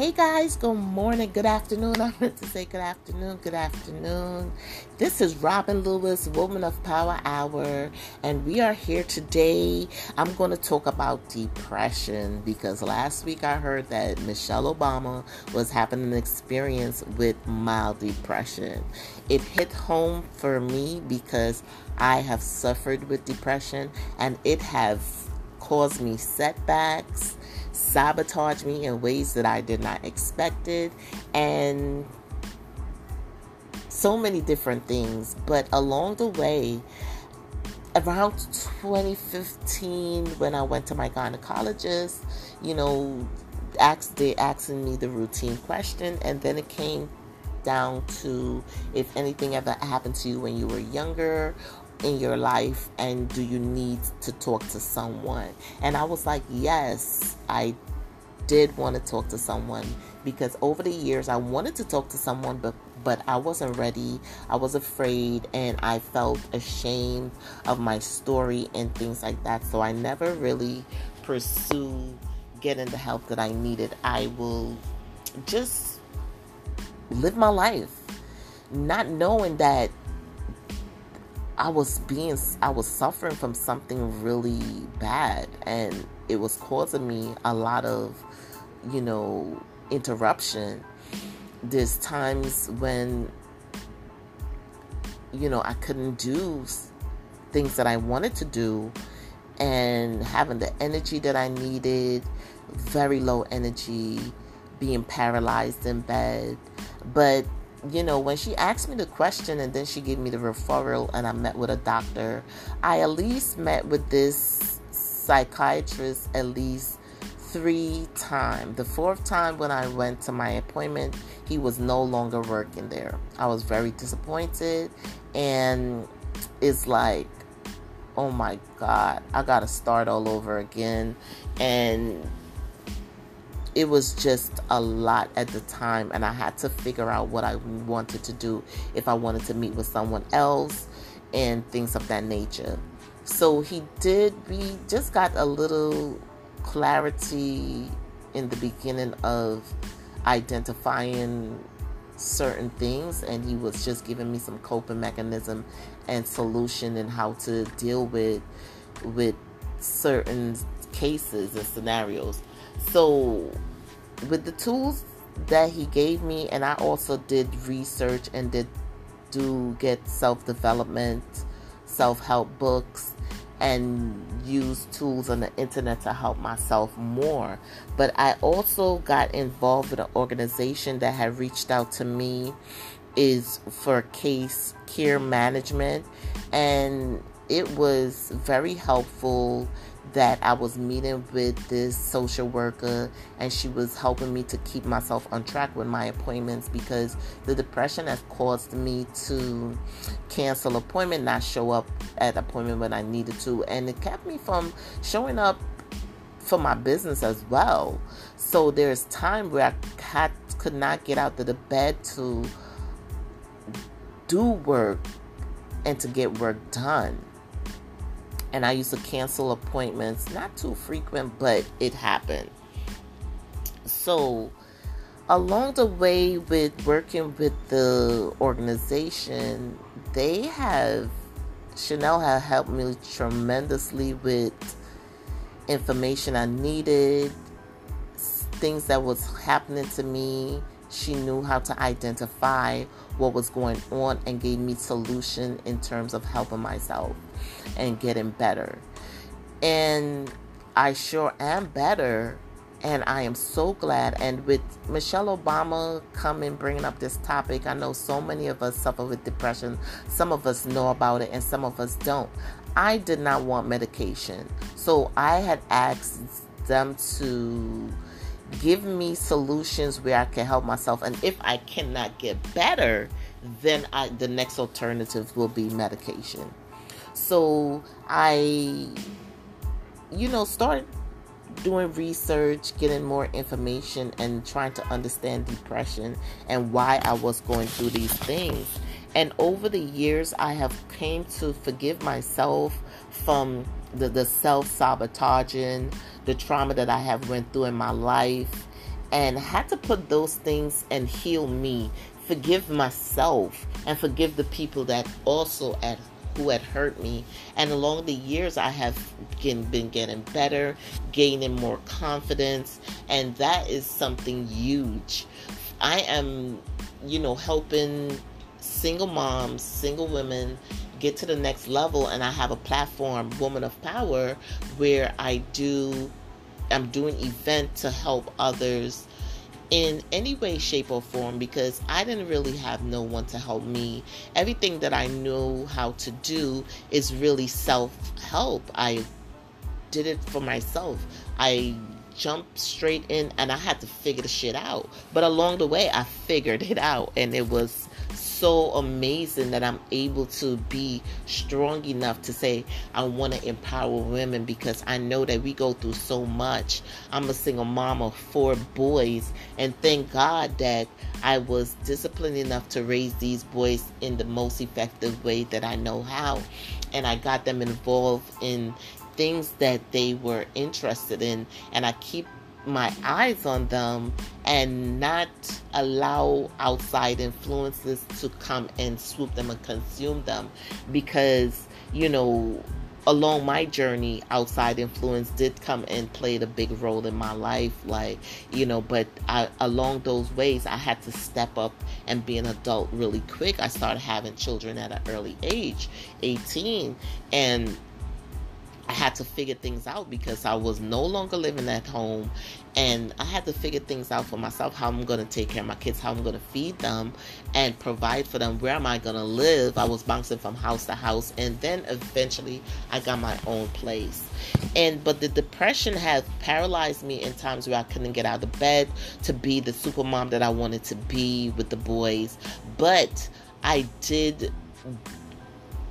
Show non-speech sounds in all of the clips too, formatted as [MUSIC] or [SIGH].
Hey guys, good morning, good afternoon. [LAUGHS] I meant to say good afternoon, good afternoon. This is Robin Lewis, Woman of Power Hour, and we are here today. I'm going to talk about depression because last week I heard that Michelle Obama was having an experience with mild depression. It hit home for me because I have suffered with depression and it has caused me setbacks sabotage me in ways that I did not expect it, and so many different things. But along the way, around 2015, when I went to my gynecologist, you know, asked they asking me the routine question, and then it came down to if anything ever happened to you when you were younger in your life and do you need to talk to someone? And I was like, yes, I did want to talk to someone because over the years I wanted to talk to someone but but I wasn't ready. I was afraid and I felt ashamed of my story and things like that. So I never really pursued getting the help that I needed. I will just live my life not knowing that I was being I was suffering from something really bad and it was causing me a lot of you know interruption. There's times when you know I couldn't do things that I wanted to do and having the energy that I needed very low energy being paralyzed in bed. But you know, when she asked me the question and then she gave me the referral and I met with a doctor, I at least met with this psychiatrist at least three times. The fourth time when I went to my appointment, he was no longer working there. I was very disappointed and it's like, oh my God, I gotta start all over again. And it was just a lot at the time and I had to figure out what I wanted to do if I wanted to meet with someone else and things of that nature. So he did we just got a little clarity in the beginning of identifying certain things and he was just giving me some coping mechanism and solution and how to deal with with certain cases and scenarios so, with the tools that he gave me, and I also did research and did do get self development, self help books, and use tools on the internet to help myself more. But I also got involved with an organization that had reached out to me is for case care management and it was very helpful that I was meeting with this social worker and she was helping me to keep myself on track with my appointments because the depression has caused me to cancel appointment, not show up at appointment when I needed to, and it kept me from showing up for my business as well. So there's time where I had, could not get out of the bed to do work and to get work done and I used to cancel appointments, not too frequent, but it happened. So, along the way with working with the organization, they have Chanel have helped me tremendously with information I needed, things that was happening to me. She knew how to identify what was going on and gave me solution in terms of helping myself and getting better. And I sure am better. And I am so glad. And with Michelle Obama coming, bringing up this topic, I know so many of us suffer with depression. Some of us know about it, and some of us don't. I did not want medication. So I had asked them to give me solutions where I can help myself. And if I cannot get better, then I, the next alternative will be medication. So I, you know, start doing research, getting more information, and trying to understand depression and why I was going through these things. And over the years, I have came to forgive myself from the, the self sabotaging, the trauma that I have went through in my life, and had to put those things and heal me, forgive myself, and forgive the people that also at who had hurt me. And along the years, I have been getting better, gaining more confidence, and that is something huge. I am, you know, helping single moms, single women get to the next level, and I have a platform, Woman of Power, where I do. I'm doing event to help others in any way, shape, or form because I didn't really have no one to help me. Everything that I knew how to do is really self help. I did it for myself. I jumped straight in and I had to figure the shit out. But along the way, I figured it out and it was so amazing that I'm able to be strong enough to say I want to empower women because I know that we go through so much. I'm a single mom of four boys, and thank God that I was disciplined enough to raise these boys in the most effective way that I know how. And I got them involved in things that they were interested in, and I keep my eyes on them and not allow outside influences to come and swoop them and consume them because you know along my journey outside influence did come and played a big role in my life like you know but I, along those ways i had to step up and be an adult really quick. I started having children at an early age 18 and I had to figure things out because I was no longer living at home and I had to figure things out for myself how I'm going to take care of my kids, how I'm going to feed them and provide for them. Where am I going to live? I was bouncing from house to house and then eventually I got my own place. And but the depression has paralyzed me in times where I couldn't get out of bed to be the super mom that I wanted to be with the boys. But I did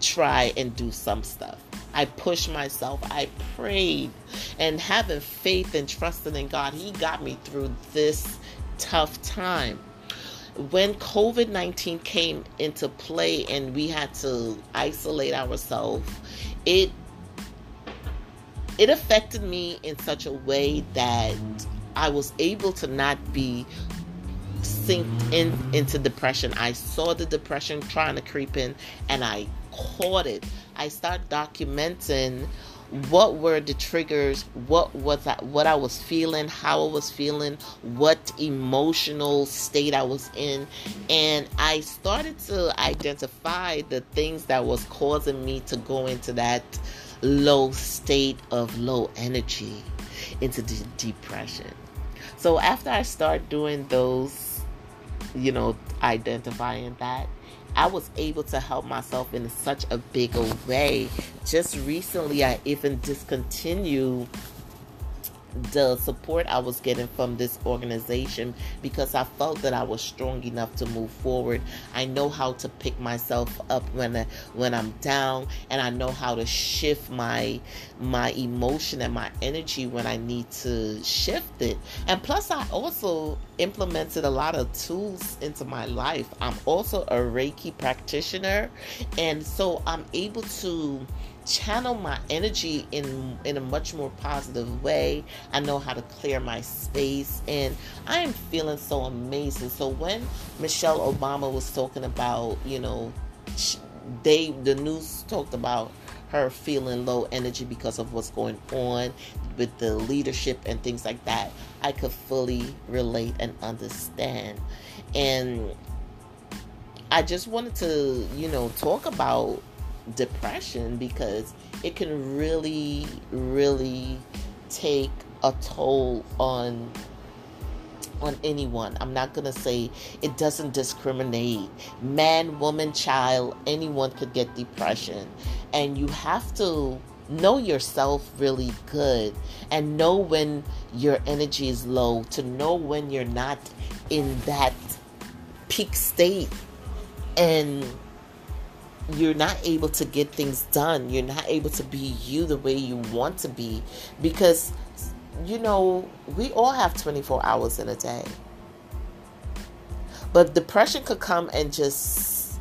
try and do some stuff. I pushed myself. I prayed and having faith and trusting in God, He got me through this tough time. When COVID 19 came into play and we had to isolate ourselves, it it affected me in such a way that I was able to not be synced in into depression. I saw the depression trying to creep in and I it. I start documenting what were the triggers, what was that, what I was feeling, how I was feeling, what emotional state I was in, and I started to identify the things that was causing me to go into that low state of low energy, into the depression. So after I start doing those, you know, identifying that, I was able to help myself in such a bigger way. Just recently, I even discontinued the support I was getting from this organization because I felt that I was strong enough to move forward. I know how to pick myself up when I, when I'm down and I know how to shift my my emotion and my energy when I need to shift it. And plus I also implemented a lot of tools into my life. I'm also a Reiki practitioner and so I'm able to channel my energy in in a much more positive way. I know how to clear my space and I am feeling so amazing. So when Michelle Obama was talking about, you know, they the news talked about her feeling low energy because of what's going on with the leadership and things like that. I could fully relate and understand. And I just wanted to, you know, talk about depression because it can really, really take a toll on on anyone. I'm not going to say it doesn't discriminate. Man, woman, child, anyone could get depression. And you have to know yourself really good and know when your energy is low, to know when you're not in that peak state. And you're not able to get things done. You're not able to be you the way you want to be because, you know, we all have 24 hours in a day. But depression could come and just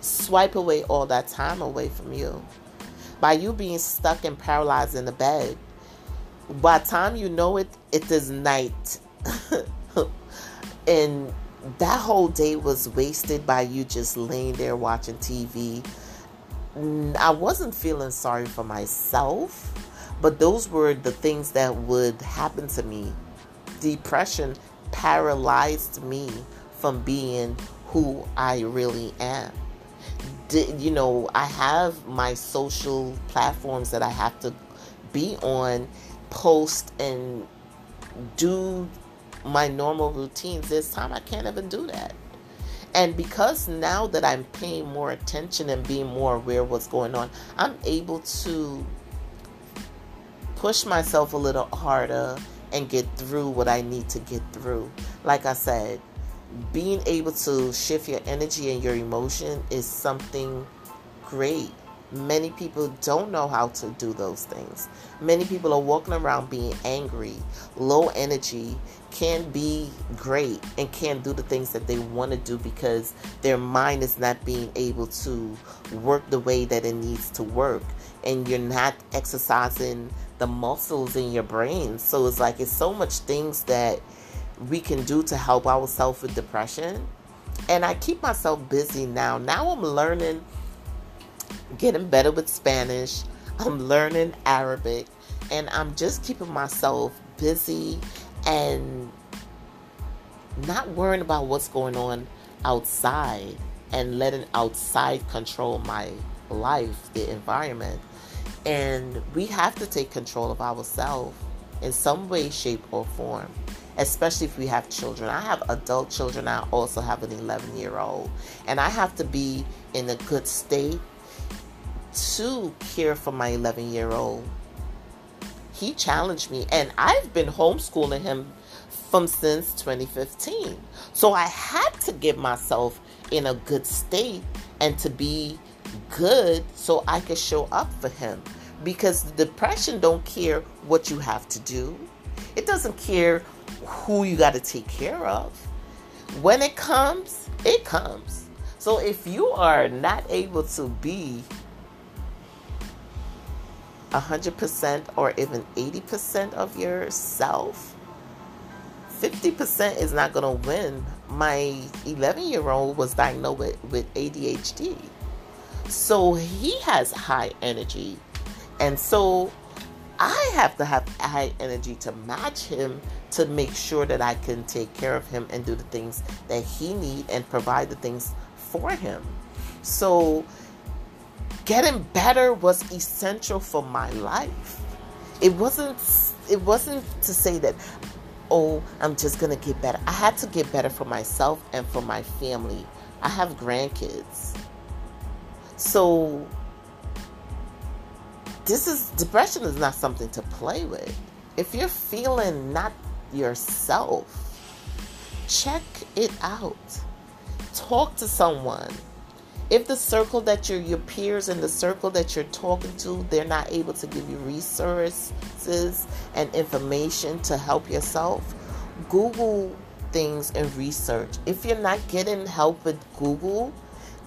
swipe away all that time away from you. By you being stuck and paralyzed in the bed, by the time you know it, it is night. [LAUGHS] and that whole day was wasted by you just laying there watching TV. I wasn't feeling sorry for myself, but those were the things that would happen to me. Depression paralyzed me from being who I really am. You know, I have my social platforms that I have to be on, post, and do my normal routines. This time I can't even do that. And because now that I'm paying more attention and being more aware of what's going on, I'm able to push myself a little harder and get through what I need to get through. Like I said, being able to shift your energy and your emotion is something great. Many people don't know how to do those things. Many people are walking around being angry, low energy, can be great and can't do the things that they want to do because their mind is not being able to work the way that it needs to work. And you're not exercising the muscles in your brain. So it's like it's so much things that we can do to help ourselves with depression. And I keep myself busy now. Now I'm learning getting better with Spanish. I'm learning Arabic and I'm just keeping myself busy and not worrying about what's going on outside and letting outside control my life, the environment. And we have to take control of ourselves in some way, shape, or form, especially if we have children. I have adult children, I also have an 11 year old, and I have to be in a good state to care for my 11 year old. He challenged me, and I've been homeschooling him from since 2015. So I had to get myself in a good state and to be good so I could show up for him. Because depression don't care what you have to do. It doesn't care who you got to take care of. When it comes, it comes. So if you are not able to be 100% or even 80% of yourself, 50% is not going to win. My 11 year old was diagnosed with, with ADHD. So he has high energy. And so I have to have high energy to match him to make sure that I can take care of him and do the things that he need and provide the things for him. So getting better was essential for my life. It wasn't it wasn't to say that oh, I'm just going to get better. I had to get better for myself and for my family. I have grandkids. So this is depression is not something to play with. If you're feeling not yourself, check it out. Talk to someone if the circle that you're your peers and the circle that you're talking to they're not able to give you resources and information to help yourself google things and research. If you're not getting help with google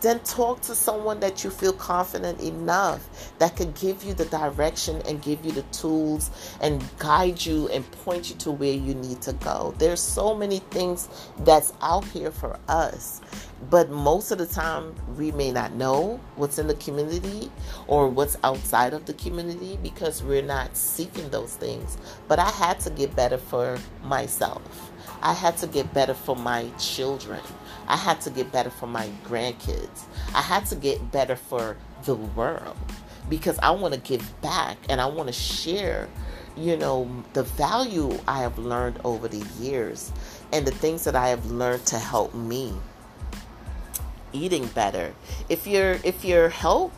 then talk to someone that you feel confident enough that can give you the direction and give you the tools and guide you and point you to where you need to go. There's so many things that's out here for us. But most of the time, we may not know what's in the community or what's outside of the community because we're not seeking those things. But I had to get better for myself. I had to get better for my children. I had to get better for my grandkids. I had to get better for the world because I want to give back and I want to share, you know, the value I have learned over the years and the things that I have learned to help me eating better. If your if your health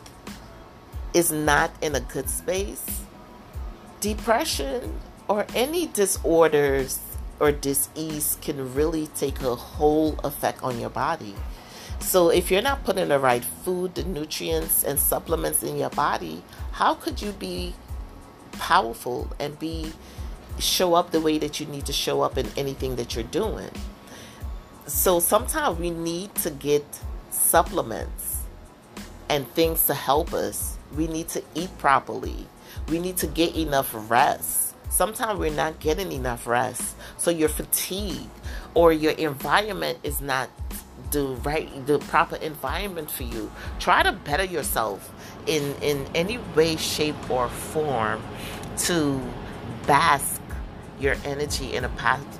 is not in a good space, depression or any disorders or disease can really take a whole effect on your body. So if you're not putting the right food, the nutrients and supplements in your body, how could you be powerful and be show up the way that you need to show up in anything that you're doing? So sometimes we need to get supplements and things to help us. We need to eat properly. We need to get enough rest Sometimes we're not getting enough rest. So you're fatigued or your environment is not the right the proper environment for you try to better yourself in in any way shape or form to bask your energy in a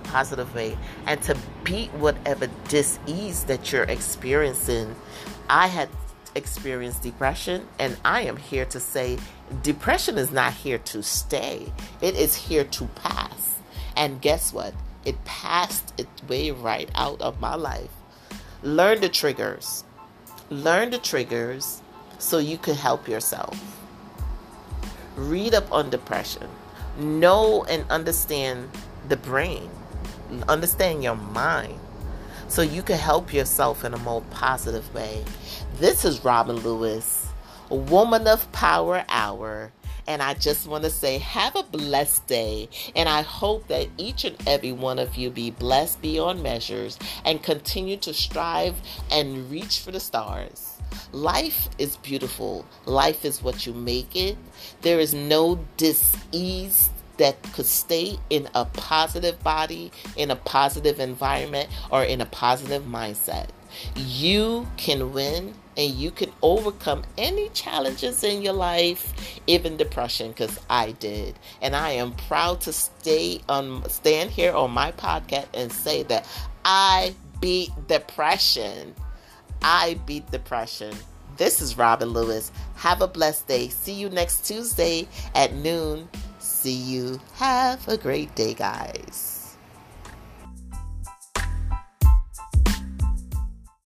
positive way and to beat whatever dis-ease that you're experiencing i had experienced depression and i am here to say depression is not here to stay. It is here to pass. And guess what? It passed its way right out of my life. Learn the triggers. Learn the triggers so you can help yourself. Read up on depression. Know and understand the brain, understand your mind, so you can help yourself in a more positive way. This is Robin Lewis, Woman of Power Hour. And I just want to say, have a blessed day. And I hope that each and every one of you be blessed beyond measures and continue to strive and reach for the stars. Life is beautiful. Life is what you make it. There is no dis-ease that could stay in a positive body, in a positive environment, or in a positive mindset. You can win and you can overcome any challenges in your life, even depression, because I did. And I am proud to stay on stand here on my podcast and say that I beat depression. I beat depression. This is Robin Lewis. Have a blessed day. See you next Tuesday at noon See you. Have a great day, guys.